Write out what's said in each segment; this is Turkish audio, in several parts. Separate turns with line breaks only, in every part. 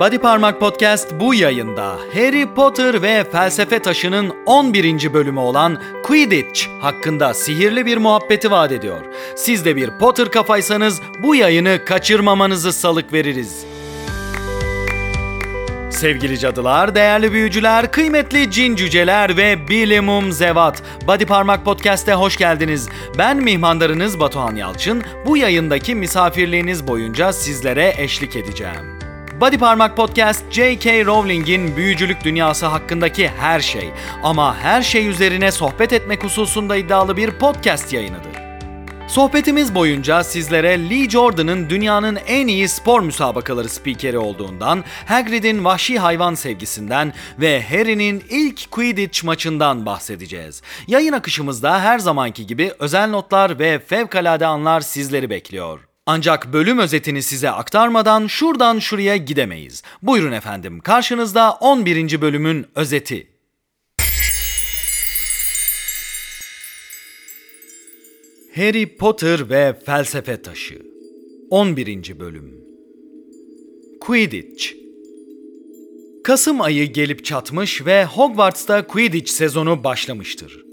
Body Parmak Podcast bu yayında Harry Potter ve Felsefe Taşı'nın 11. bölümü olan Quidditch hakkında sihirli bir muhabbeti vaat ediyor. Siz de bir Potter kafaysanız bu yayını kaçırmamanızı salık veririz. Sevgili cadılar, değerli büyücüler, kıymetli cin cüceler ve bilimum zevat. Body Parmak Podcast'e hoş geldiniz. Ben mihmandarınız Batuhan Yalçın. Bu yayındaki misafirliğiniz boyunca sizlere eşlik edeceğim. Body Parmak Podcast, J.K. Rowling'in büyücülük dünyası hakkındaki her şey ama her şey üzerine sohbet etmek hususunda iddialı bir podcast yayınıdır. Sohbetimiz boyunca sizlere Lee Jordan'ın dünyanın en iyi spor müsabakaları spikeri olduğundan, Hagrid'in vahşi hayvan sevgisinden ve Harry'nin ilk Quidditch maçından bahsedeceğiz. Yayın akışımızda her zamanki gibi özel notlar ve fevkalade anlar sizleri bekliyor. Ancak bölüm özetini size aktarmadan şuradan şuraya gidemeyiz. Buyurun efendim, karşınızda 11. bölümün özeti. Harry Potter ve Felsefe Taşı 11. Bölüm Quidditch Kasım ayı gelip çatmış ve Hogwarts'ta Quidditch sezonu başlamıştır.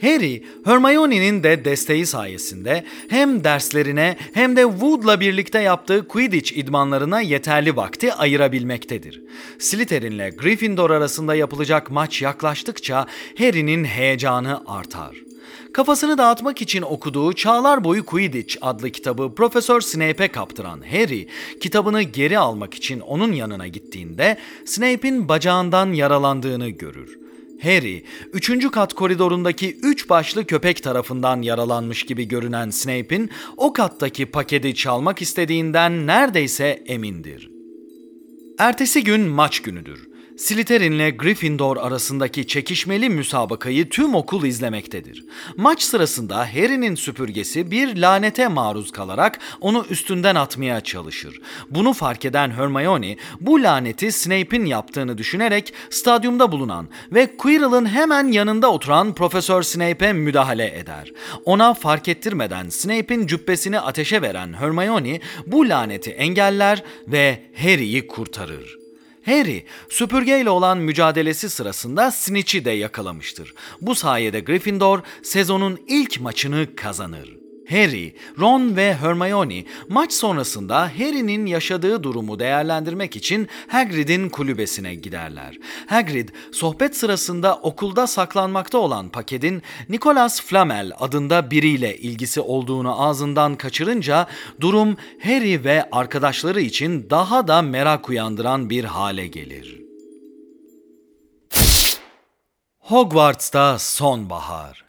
Harry, Hermione'nin de desteği sayesinde hem derslerine hem de Wood'la birlikte yaptığı Quidditch idmanlarına yeterli vakti ayırabilmektedir. Slytherin'le Gryffindor arasında yapılacak maç yaklaştıkça Harry'nin heyecanı artar. Kafasını dağıtmak için okuduğu Çağlar Boyu Quidditch adlı kitabı Profesör Snape'e kaptıran Harry, kitabını geri almak için onun yanına gittiğinde Snape'in bacağından yaralandığını görür. Harry, üçüncü kat koridorundaki üç başlı köpek tarafından yaralanmış gibi görünen Snape'in o kattaki paketi çalmak istediğinden neredeyse emindir. Ertesi gün maç günüdür. Slytherin'le Gryffindor arasındaki çekişmeli müsabakayı tüm okul izlemektedir. Maç sırasında Harry'nin süpürgesi bir lanete maruz kalarak onu üstünden atmaya çalışır. Bunu fark eden Hermione bu laneti Snape'in yaptığını düşünerek stadyumda bulunan ve Quirrell'ın hemen yanında oturan Profesör Snape'e müdahale eder. Ona fark ettirmeden Snape'in cübbesini ateşe veren Hermione bu laneti engeller ve Harry'i kurtarır. Harry, süpürgeyle olan mücadelesi sırasında Snitch'i de yakalamıştır. Bu sayede Gryffindor sezonun ilk maçını kazanır. Harry, Ron ve Hermione maç sonrasında Harry'nin yaşadığı durumu değerlendirmek için Hagrid'in kulübesine giderler. Hagrid, sohbet sırasında okulda saklanmakta olan paketin Nicholas Flamel adında biriyle ilgisi olduğunu ağzından kaçırınca durum Harry ve arkadaşları için daha da merak uyandıran bir hale gelir. Hogwarts'ta sonbahar.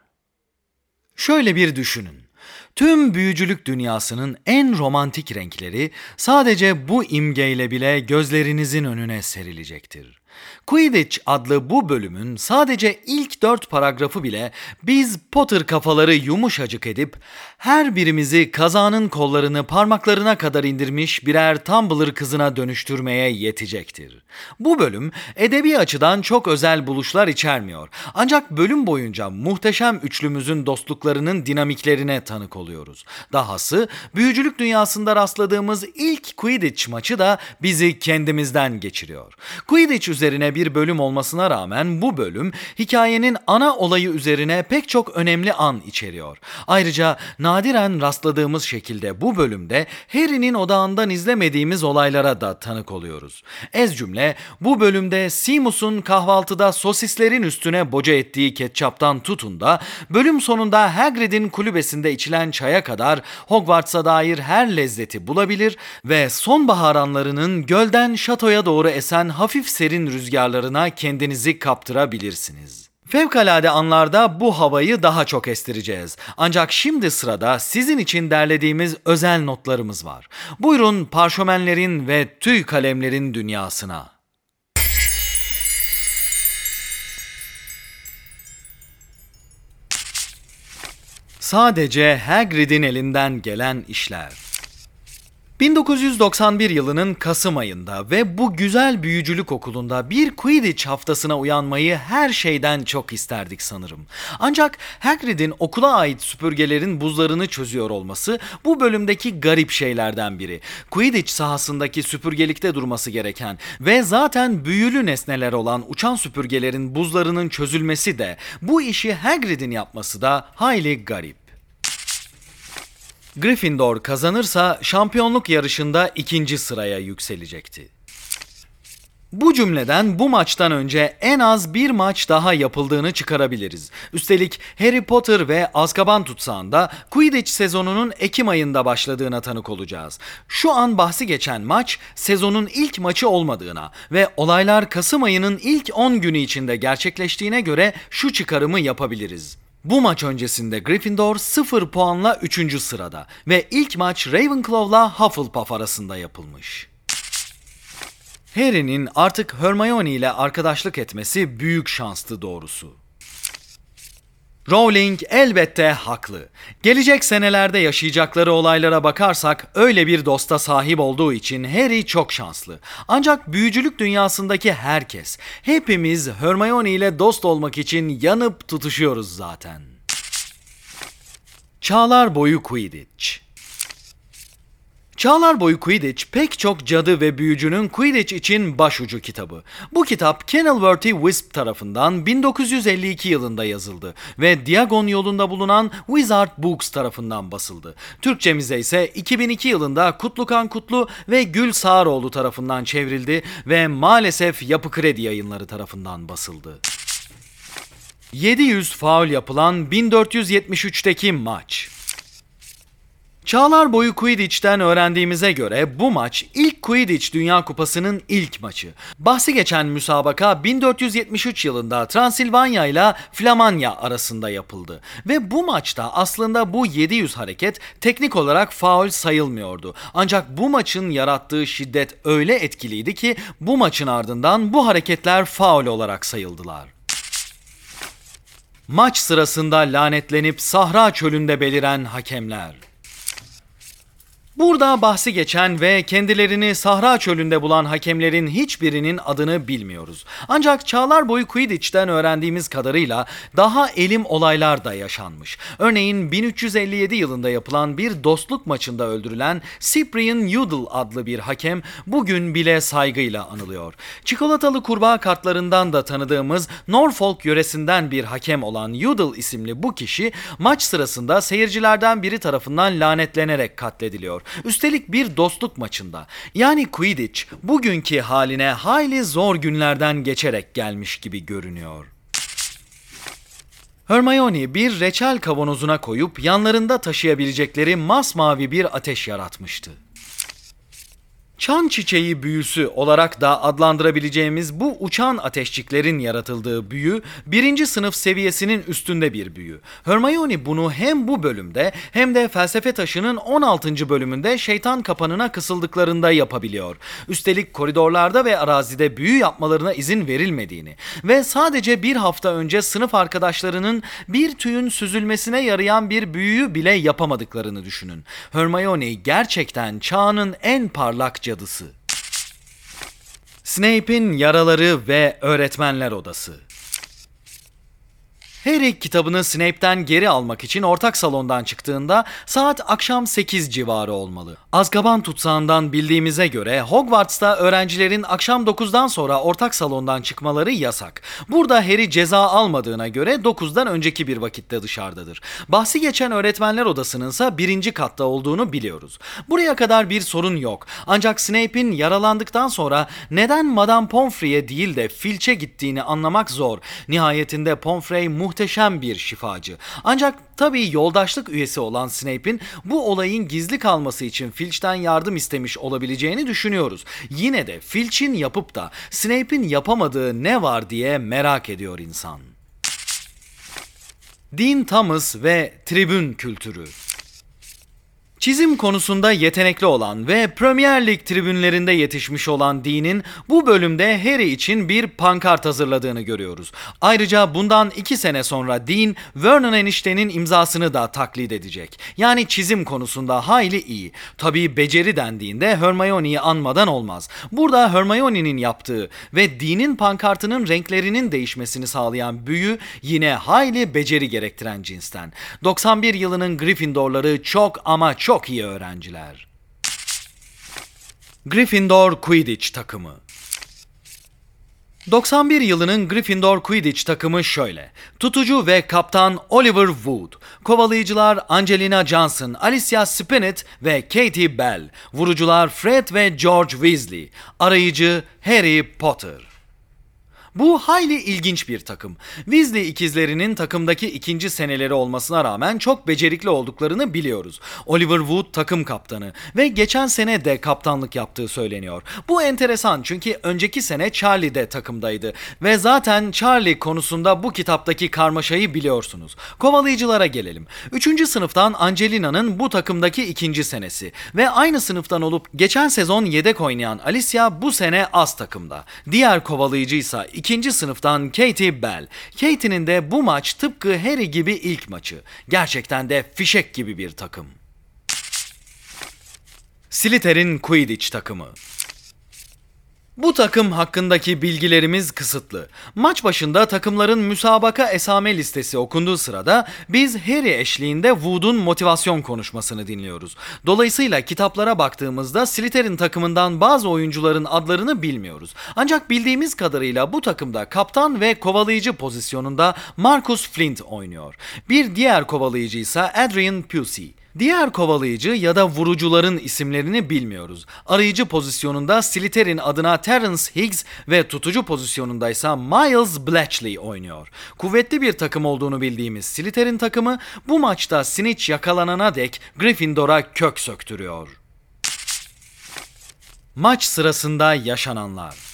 Şöyle bir düşünün. Tüm büyücülük dünyasının en romantik renkleri sadece bu imgeyle bile gözlerinizin önüne serilecektir. Quidditch adlı bu bölümün sadece ilk dört paragrafı bile biz Potter kafaları yumuşacık edip her birimizi kazanın kollarını parmaklarına kadar indirmiş birer Tumblr kızına dönüştürmeye yetecektir. Bu bölüm edebi açıdan çok özel buluşlar içermiyor. Ancak bölüm boyunca muhteşem üçlümüzün dostluklarının dinamiklerine tanık oluyoruz. Dahası büyücülük dünyasında rastladığımız ilk Quidditch maçı da bizi kendimizden geçiriyor. Quidditch üzerine bir bölüm olmasına rağmen bu bölüm hikayenin ana olayı üzerine pek çok önemli an içeriyor. Ayrıca nadiren rastladığımız şekilde bu bölümde Harry'nin odağından izlemediğimiz olaylara da tanık oluyoruz. Ez cümle bu bölümde Seamus'un kahvaltıda sosislerin üstüne boca ettiği ketçaptan tutun da bölüm sonunda Hagrid'in kulübesinde içilen çaya kadar Hogwarts'a dair her lezzeti bulabilir ve sonbahar anlarının gölden şatoya doğru esen hafif serin rüzgarlarına kendinizi kaptırabilirsiniz. Fevkalade anlarda bu havayı daha çok estireceğiz. Ancak şimdi sırada sizin için derlediğimiz özel notlarımız var. Buyurun parşömenlerin ve tüy kalemlerin dünyasına. Sadece Hagrid'in elinden gelen işler. 1991 yılının Kasım ayında ve bu güzel büyücülük okulunda bir Quidditch haftasına uyanmayı her şeyden çok isterdik sanırım. Ancak Hagrid'in okula ait süpürgelerin buzlarını çözüyor olması bu bölümdeki garip şeylerden biri. Quidditch sahasındaki süpürgelikte durması gereken ve zaten büyülü nesneler olan uçan süpürgelerin buzlarının çözülmesi de bu işi Hagrid'in yapması da hayli garip. Gryffindor kazanırsa şampiyonluk yarışında ikinci sıraya yükselecekti. Bu cümleden bu maçtan önce en az bir maç daha yapıldığını çıkarabiliriz. Üstelik Harry Potter ve Azkaban tutsağında Quidditch sezonunun Ekim ayında başladığına tanık olacağız. Şu an bahsi geçen maç sezonun ilk maçı olmadığına ve olaylar Kasım ayının ilk 10 günü içinde gerçekleştiğine göre şu çıkarımı yapabiliriz. Bu maç öncesinde Gryffindor 0 puanla 3. sırada ve ilk maç Ravenclaw'la Hufflepuff arasında yapılmış. Harry'nin artık Hermione ile arkadaşlık etmesi büyük şanstı doğrusu. Rowling elbette haklı. Gelecek senelerde yaşayacakları olaylara bakarsak öyle bir dosta sahip olduğu için Harry çok şanslı. Ancak büyücülük dünyasındaki herkes, hepimiz Hermione ile dost olmak için yanıp tutuşuyoruz zaten. Çağlar boyu Quidditch Çağlar boyu Quidditch pek çok cadı ve büyücünün Quidditch için başucu kitabı. Bu kitap Kenilworthy Wisp tarafından 1952 yılında yazıldı ve Diagon yolunda bulunan Wizard Books tarafından basıldı. Türkçemize ise 2002 yılında Kutlukan Kutlu ve Gül Sağaroğlu tarafından çevrildi ve maalesef Yapı Kredi yayınları tarafından basıldı. 700 faul yapılan 1473'teki maç. Çağlar boyu Quidditch'ten öğrendiğimize göre bu maç ilk Quidditch Dünya Kupası'nın ilk maçı. Bahsi geçen müsabaka 1473 yılında Transilvanya ile Flamanya arasında yapıldı. Ve bu maçta aslında bu 700 hareket teknik olarak faul sayılmıyordu. Ancak bu maçın yarattığı şiddet öyle etkiliydi ki bu maçın ardından bu hareketler faul olarak sayıldılar. Maç sırasında lanetlenip Sahra çölünde beliren hakemler. Burada bahsi geçen ve kendilerini Sahra çölünde bulan hakemlerin hiçbirinin adını bilmiyoruz. Ancak çağlar boyu Quidditch'ten öğrendiğimiz kadarıyla daha elim olaylar da yaşanmış. Örneğin 1357 yılında yapılan bir dostluk maçında öldürülen Cyprian Udall adlı bir hakem bugün bile saygıyla anılıyor. Çikolatalı kurbağa kartlarından da tanıdığımız Norfolk yöresinden bir hakem olan Udall isimli bu kişi maç sırasında seyircilerden biri tarafından lanetlenerek katlediliyor. Üstelik bir dostluk maçında. Yani Quidditch bugünkü haline hayli zor günlerden geçerek gelmiş gibi görünüyor. Hermione bir reçel kavanozuna koyup yanlarında taşıyabilecekleri masmavi bir ateş yaratmıştı. Çan çiçeği büyüsü olarak da adlandırabileceğimiz bu uçan ateşçiklerin yaratıldığı büyü birinci sınıf seviyesinin üstünde bir büyü. Hermione bunu hem bu bölümde hem de felsefe taşının 16. bölümünde şeytan kapanına kısıldıklarında yapabiliyor. Üstelik koridorlarda ve arazide büyü yapmalarına izin verilmediğini ve sadece bir hafta önce sınıf arkadaşlarının bir tüyün süzülmesine yarayan bir büyüyü bile yapamadıklarını düşünün. Hermione gerçekten çağının en parlak cadısı. Snape'in yaraları ve öğretmenler odası. Harry kitabını Snape'ten geri almak için ortak salondan çıktığında saat akşam 8 civarı olmalı. Azkaban tutsağından bildiğimize göre Hogwarts'ta öğrencilerin akşam 9'dan sonra ortak salondan çıkmaları yasak. Burada Harry ceza almadığına göre 9'dan önceki bir vakitte dışarıdadır. Bahsi geçen öğretmenler odasının ise birinci katta olduğunu biliyoruz. Buraya kadar bir sorun yok. Ancak Snape'in yaralandıktan sonra neden Madame Pomfrey'e değil de Filch'e gittiğini anlamak zor. Nihayetinde Pomfrey muhteşem bir şifacı. Ancak tabii yoldaşlık üyesi olan Snape'in bu olayın gizli kalması için Filch'ten yardım istemiş olabileceğini düşünüyoruz. Yine de Filch'in yapıp da Snape'in yapamadığı ne var diye merak ediyor insan. Dean Thomas ve tribün kültürü Çizim konusunda yetenekli olan ve Premier Lig tribünlerinde yetişmiş olan Dean'in bu bölümde Harry için bir pankart hazırladığını görüyoruz. Ayrıca bundan iki sene sonra Dean, Vernon eniştenin imzasını da taklit edecek. Yani çizim konusunda hayli iyi. Tabii beceri dendiğinde Hermione'yi anmadan olmaz. Burada Hermione'nin yaptığı ve Dean'in pankartının renklerinin değişmesini sağlayan büyü yine hayli beceri gerektiren cinsten. 91 yılının Gryffindorları çok ama çok çok iyi öğrenciler. Gryffindor Quidditch takımı 91 yılının Gryffindor Quidditch takımı şöyle. Tutucu ve kaptan Oliver Wood. Kovalayıcılar Angelina Johnson, Alicia Spinnet ve Katie Bell. Vurucular Fred ve George Weasley. Arayıcı Harry Potter. Bu hayli ilginç bir takım. Weasley ikizlerinin takımdaki ikinci seneleri olmasına rağmen çok becerikli olduklarını biliyoruz. Oliver Wood takım kaptanı ve geçen sene de kaptanlık yaptığı söyleniyor. Bu enteresan çünkü önceki sene Charlie de takımdaydı ve zaten Charlie konusunda bu kitaptaki karmaşayı biliyorsunuz. Kovalayıcılara gelelim. Üçüncü sınıftan Angelina'nın bu takımdaki ikinci senesi ve aynı sınıftan olup geçen sezon yedek oynayan Alicia bu sene az takımda. Diğer kovalayıcı ise ikinci sınıftan Katie Bell. Katie'nin de bu maç tıpkı Harry gibi ilk maçı. Gerçekten de fişek gibi bir takım. Slytherin Quidditch takımı bu takım hakkındaki bilgilerimiz kısıtlı. Maç başında takımların müsabaka esame listesi okunduğu sırada biz Harry eşliğinde Wood'un motivasyon konuşmasını dinliyoruz. Dolayısıyla kitaplara baktığımızda Slytherin takımından bazı oyuncuların adlarını bilmiyoruz. Ancak bildiğimiz kadarıyla bu takımda kaptan ve kovalayıcı pozisyonunda Marcus Flint oynuyor. Bir diğer kovalayıcı ise Adrian Pusey. Diğer kovalayıcı ya da vurucuların isimlerini bilmiyoruz. Arayıcı pozisyonunda Slytherin adına Terence Higgs ve tutucu pozisyonunda ise Miles Bletchley oynuyor. Kuvvetli bir takım olduğunu bildiğimiz Slytherin takımı bu maçta Snitch yakalanana dek Gryffindor'a kök söktürüyor. Maç sırasında yaşananlar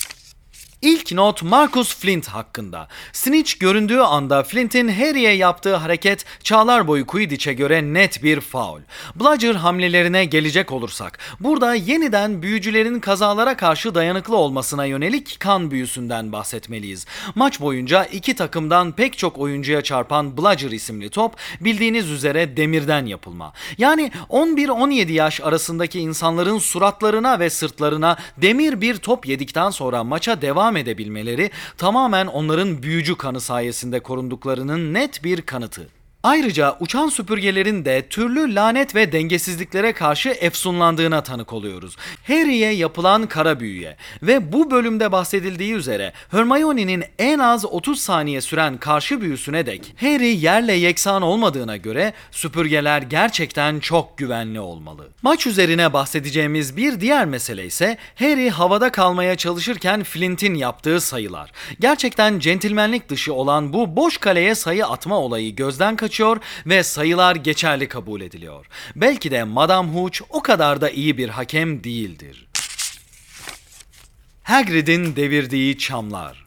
İlk not Marcus Flint hakkında. Snitch göründüğü anda Flint'in Harry'e yaptığı hareket çağlar boyu Quidditch'e göre net bir faul. Bludger hamlelerine gelecek olursak, burada yeniden büyücülerin kazalara karşı dayanıklı olmasına yönelik kan büyüsünden bahsetmeliyiz. Maç boyunca iki takımdan pek çok oyuncuya çarpan Bludger isimli top bildiğiniz üzere demirden yapılma. Yani 11-17 yaş arasındaki insanların suratlarına ve sırtlarına demir bir top yedikten sonra maça devam devam edebilmeleri tamamen onların büyücü kanı sayesinde korunduklarının net bir kanıtı. Ayrıca uçan süpürgelerin de türlü lanet ve dengesizliklere karşı efsunlandığına tanık oluyoruz. Harry'e yapılan kara büyüye ve bu bölümde bahsedildiği üzere Hermione'nin en az 30 saniye süren karşı büyüsüne dek Harry yerle yeksan olmadığına göre süpürgeler gerçekten çok güvenli olmalı. Maç üzerine bahsedeceğimiz bir diğer mesele ise Harry havada kalmaya çalışırken Flint'in yaptığı sayılar. Gerçekten centilmenlik dışı olan bu boş kaleye sayı atma olayı gözden kaçırılıyor kaçıyor ve sayılar geçerli kabul ediliyor. Belki de Madame Hooch o kadar da iyi bir hakem değildir. Hagrid'in devirdiği çamlar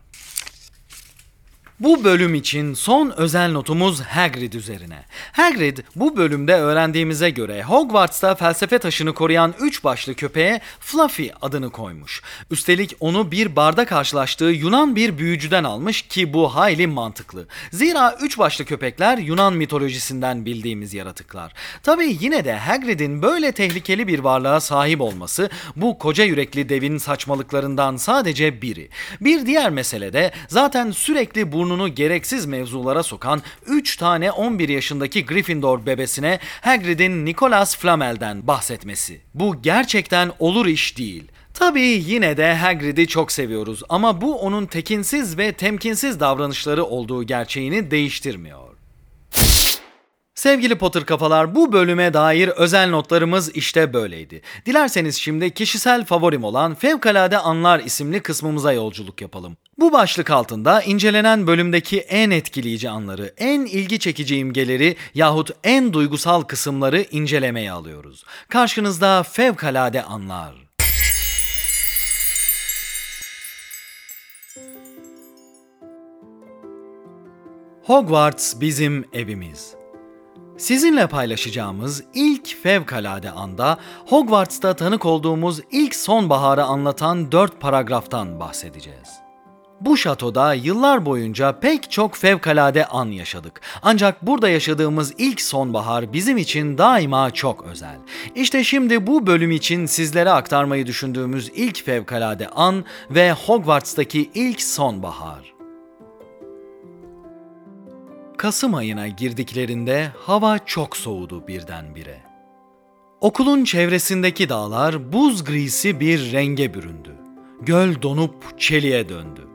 bu bölüm için son özel notumuz Hagrid üzerine. Hagrid bu bölümde öğrendiğimize göre Hogwarts'ta felsefe taşını koruyan üç başlı köpeğe Fluffy adını koymuş. Üstelik onu bir barda karşılaştığı Yunan bir büyücüden almış ki bu hayli mantıklı. Zira üç başlı köpekler Yunan mitolojisinden bildiğimiz yaratıklar. Tabi yine de Hagrid'in böyle tehlikeli bir varlığa sahip olması bu koca yürekli devin saçmalıklarından sadece biri. Bir diğer mesele de zaten sürekli burnu burnunu gereksiz mevzulara sokan 3 tane 11 yaşındaki Gryffindor bebesine Hagrid'in Nicholas Flamel'den bahsetmesi. Bu gerçekten olur iş değil. Tabii yine de Hagrid'i çok seviyoruz ama bu onun tekinsiz ve temkinsiz davranışları olduğu gerçeğini değiştirmiyor. Sevgili Potter kafalar bu bölüme dair özel notlarımız işte böyleydi. Dilerseniz şimdi kişisel favorim olan Fevkalade Anlar isimli kısmımıza yolculuk yapalım. Bu başlık altında incelenen bölümdeki en etkileyici anları, en ilgi çekici imgeleri yahut en duygusal kısımları incelemeye alıyoruz. Karşınızda Fevkalade Anlar. Hogwarts bizim evimiz. Sizinle paylaşacağımız ilk fevkalade anda Hogwarts'ta tanık olduğumuz ilk sonbaharı anlatan dört paragraftan bahsedeceğiz. Bu şatoda yıllar boyunca pek çok fevkalade an yaşadık. Ancak burada yaşadığımız ilk sonbahar bizim için daima çok özel. İşte şimdi bu bölüm için sizlere aktarmayı düşündüğümüz ilk fevkalade an ve Hogwarts'taki ilk sonbahar. Kasım ayına girdiklerinde hava çok soğudu birdenbire. Okulun çevresindeki dağlar buz grisi bir renge büründü. Göl donup çeliğe döndü.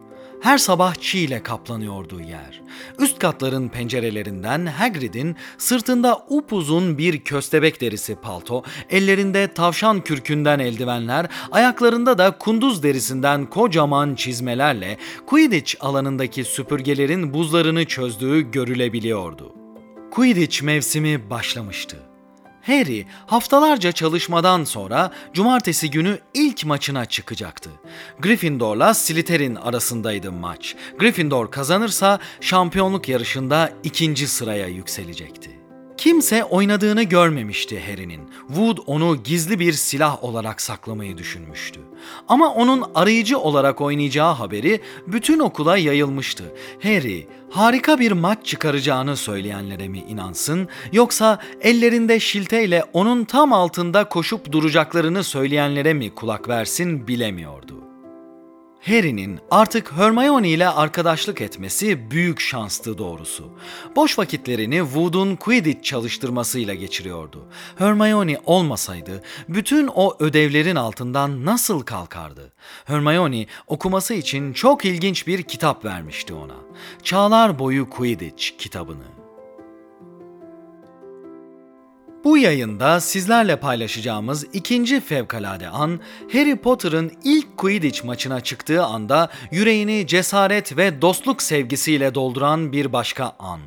Her sabah çiğ ile kaplanıyordu yer. Üst katların pencerelerinden Hagrid'in sırtında upuzun bir köstebek derisi palto, ellerinde tavşan kürkünden eldivenler, ayaklarında da kunduz derisinden kocaman çizmelerle Quidditch alanındaki süpürgelerin buzlarını çözdüğü görülebiliyordu. Quidditch mevsimi başlamıştı. Harry haftalarca çalışmadan sonra cumartesi günü ilk maçına çıkacaktı. Gryffindor'la Slytherin arasındaydı maç. Gryffindor kazanırsa şampiyonluk yarışında ikinci sıraya yükselecekti. Kimse oynadığını görmemişti Harry'nin. Wood onu gizli bir silah olarak saklamayı düşünmüştü. Ama onun arayıcı olarak oynayacağı haberi bütün okula yayılmıştı. Harry harika bir maç çıkaracağını söyleyenlere mi inansın yoksa ellerinde şilteyle onun tam altında koşup duracaklarını söyleyenlere mi kulak versin bilemiyordu. Harry'nin artık Hermione ile arkadaşlık etmesi büyük şanstı doğrusu. Boş vakitlerini Wood'un Quidditch çalıştırmasıyla geçiriyordu. Hermione olmasaydı bütün o ödevlerin altından nasıl kalkardı? Hermione okuması için çok ilginç bir kitap vermişti ona. Çağlar Boyu Quidditch kitabını. Bu yayında sizlerle paylaşacağımız ikinci fevkalade an, Harry Potter'ın ilk Quidditch maçına çıktığı anda yüreğini cesaret ve dostluk sevgisiyle dolduran bir başka an.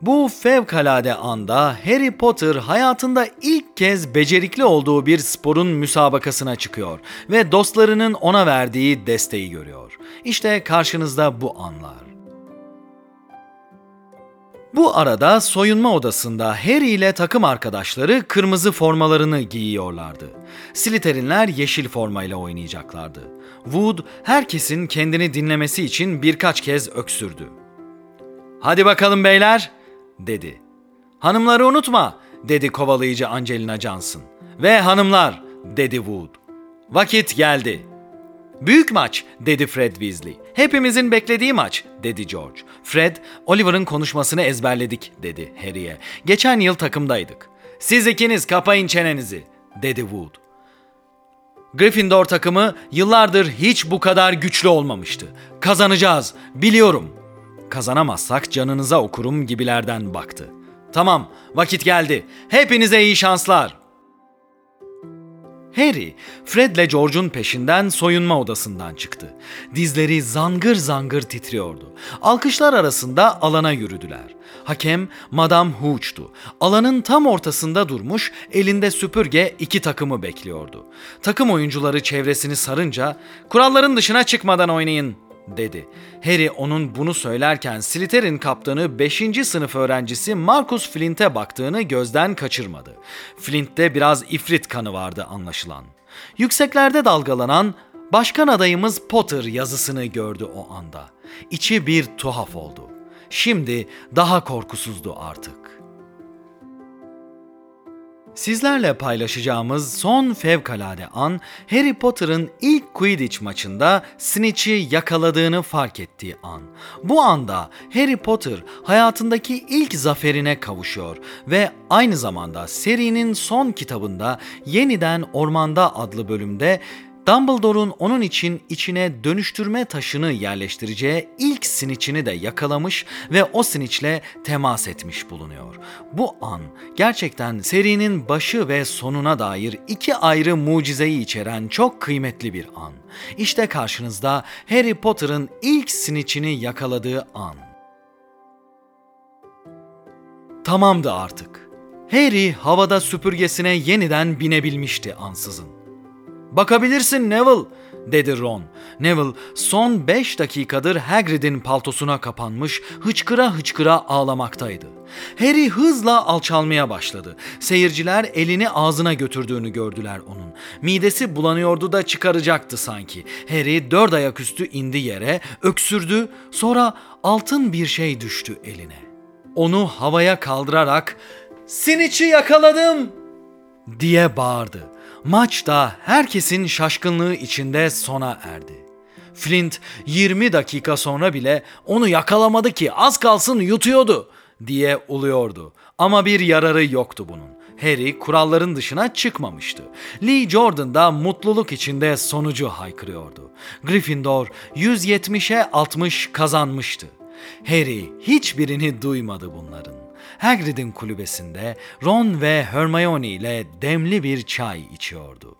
Bu fevkalade anda Harry Potter hayatında ilk kez becerikli olduğu bir sporun müsabakasına çıkıyor ve dostlarının ona verdiği desteği görüyor. İşte karşınızda bu anlar. Bu arada soyunma odasında Harry ile takım arkadaşları kırmızı formalarını giyiyorlardı. Slytherinler yeşil formayla oynayacaklardı. Wood herkesin kendini dinlemesi için birkaç kez öksürdü. "Hadi bakalım beyler," dedi. "Hanımları unutma," dedi kovalayıcı Angelina Johnson. "Ve hanımlar," dedi Wood. "Vakit geldi." Büyük maç dedi Fred Weasley. Hepimizin beklediği maç dedi George. Fred, Oliver'ın konuşmasını ezberledik dedi Harry'e. Geçen yıl takımdaydık. Siz ikiniz kapayın çenenizi dedi Wood. Gryffindor takımı yıllardır hiç bu kadar güçlü olmamıştı. Kazanacağız, biliyorum. Kazanamazsak canınıza okurum gibilerden baktı. Tamam, vakit geldi. Hepinize iyi şanslar. Harry, Fred'le George'un peşinden soyunma odasından çıktı. Dizleri zangır zangır titriyordu. Alkışlar arasında alana yürüdüler. Hakem Madame Hooch'tu. Alanın tam ortasında durmuş, elinde süpürge iki takımı bekliyordu. Takım oyuncuları çevresini sarınca, "Kuralların dışına çıkmadan oynayın." Dedi. Harry onun bunu söylerken Slytherin kaptanı 5. sınıf öğrencisi Marcus Flint'e baktığını gözden kaçırmadı. Flint'te biraz ifrit kanı vardı anlaşılan. Yükseklerde dalgalanan Başkan adayımız Potter yazısını gördü o anda. İçi bir tuhaf oldu. Şimdi daha korkusuzdu artık. Sizlerle paylaşacağımız son fevkalade an Harry Potter'ın ilk Quidditch maçında Snitch'i yakaladığını fark ettiği an. Bu anda Harry Potter hayatındaki ilk zaferine kavuşuyor ve aynı zamanda serinin son kitabında Yeniden Ormanda adlı bölümde Dumbledore'un onun için içine dönüştürme taşını yerleştireceği ilk siniçini de yakalamış ve o siniçle temas etmiş bulunuyor. Bu an gerçekten serinin başı ve sonuna dair iki ayrı mucizeyi içeren çok kıymetli bir an. İşte karşınızda Harry Potter'ın ilk siniçini yakaladığı an. Tamamdı artık. Harry havada süpürgesine yeniden binebilmişti ansızın. Bakabilirsin Neville dedi Ron. Neville son 5 dakikadır Hagrid'in paltosuna kapanmış, hıçkıra hıçkıra ağlamaktaydı. Harry hızla alçalmaya başladı. Seyirciler elini ağzına götürdüğünü gördüler onun. Midesi bulanıyordu da çıkaracaktı sanki. Harry dört ayaküstü indi yere, öksürdü, sonra altın bir şey düştü eline. Onu havaya kaldırarak ''Siniç'i yakaladım!'' diye bağırdı. Maç da herkesin şaşkınlığı içinde sona erdi. Flint 20 dakika sonra bile onu yakalamadı ki az kalsın yutuyordu diye uluyordu. Ama bir yararı yoktu bunun. Harry kuralların dışına çıkmamıştı. Lee Jordan da mutluluk içinde sonucu haykırıyordu. Gryffindor 170'e 60 kazanmıştı. Harry hiçbirini duymadı bunların. Hagrid'in kulübesinde Ron ve Hermione ile demli bir çay içiyordu.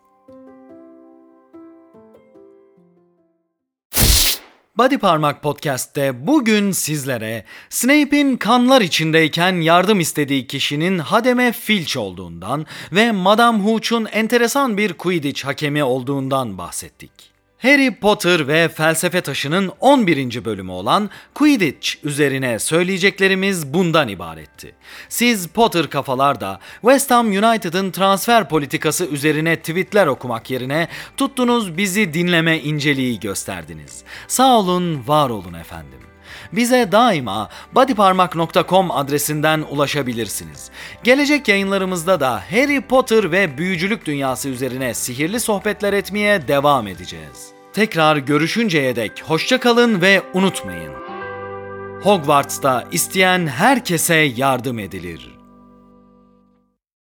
Body Parmak Podcast'te bugün sizlere Snape'in kanlar içindeyken yardım istediği kişinin Hademe Filch olduğundan ve Madame Hooch'un enteresan bir Quidditch hakemi olduğundan bahsettik. Harry Potter ve Felsefe Taşı'nın 11. bölümü olan Quidditch üzerine söyleyeceklerimiz bundan ibaretti. Siz Potter kafalar da West Ham United'ın transfer politikası üzerine tweetler okumak yerine tuttunuz bizi dinleme inceliği gösterdiniz. Sağ olun, var olun efendim. Bize daima bodyparmak.com adresinden ulaşabilirsiniz. Gelecek yayınlarımızda da Harry Potter ve büyücülük dünyası üzerine sihirli sohbetler etmeye devam edeceğiz. Tekrar görüşünceye dek hoşça kalın ve unutmayın. Hogwarts'ta isteyen herkese yardım edilir.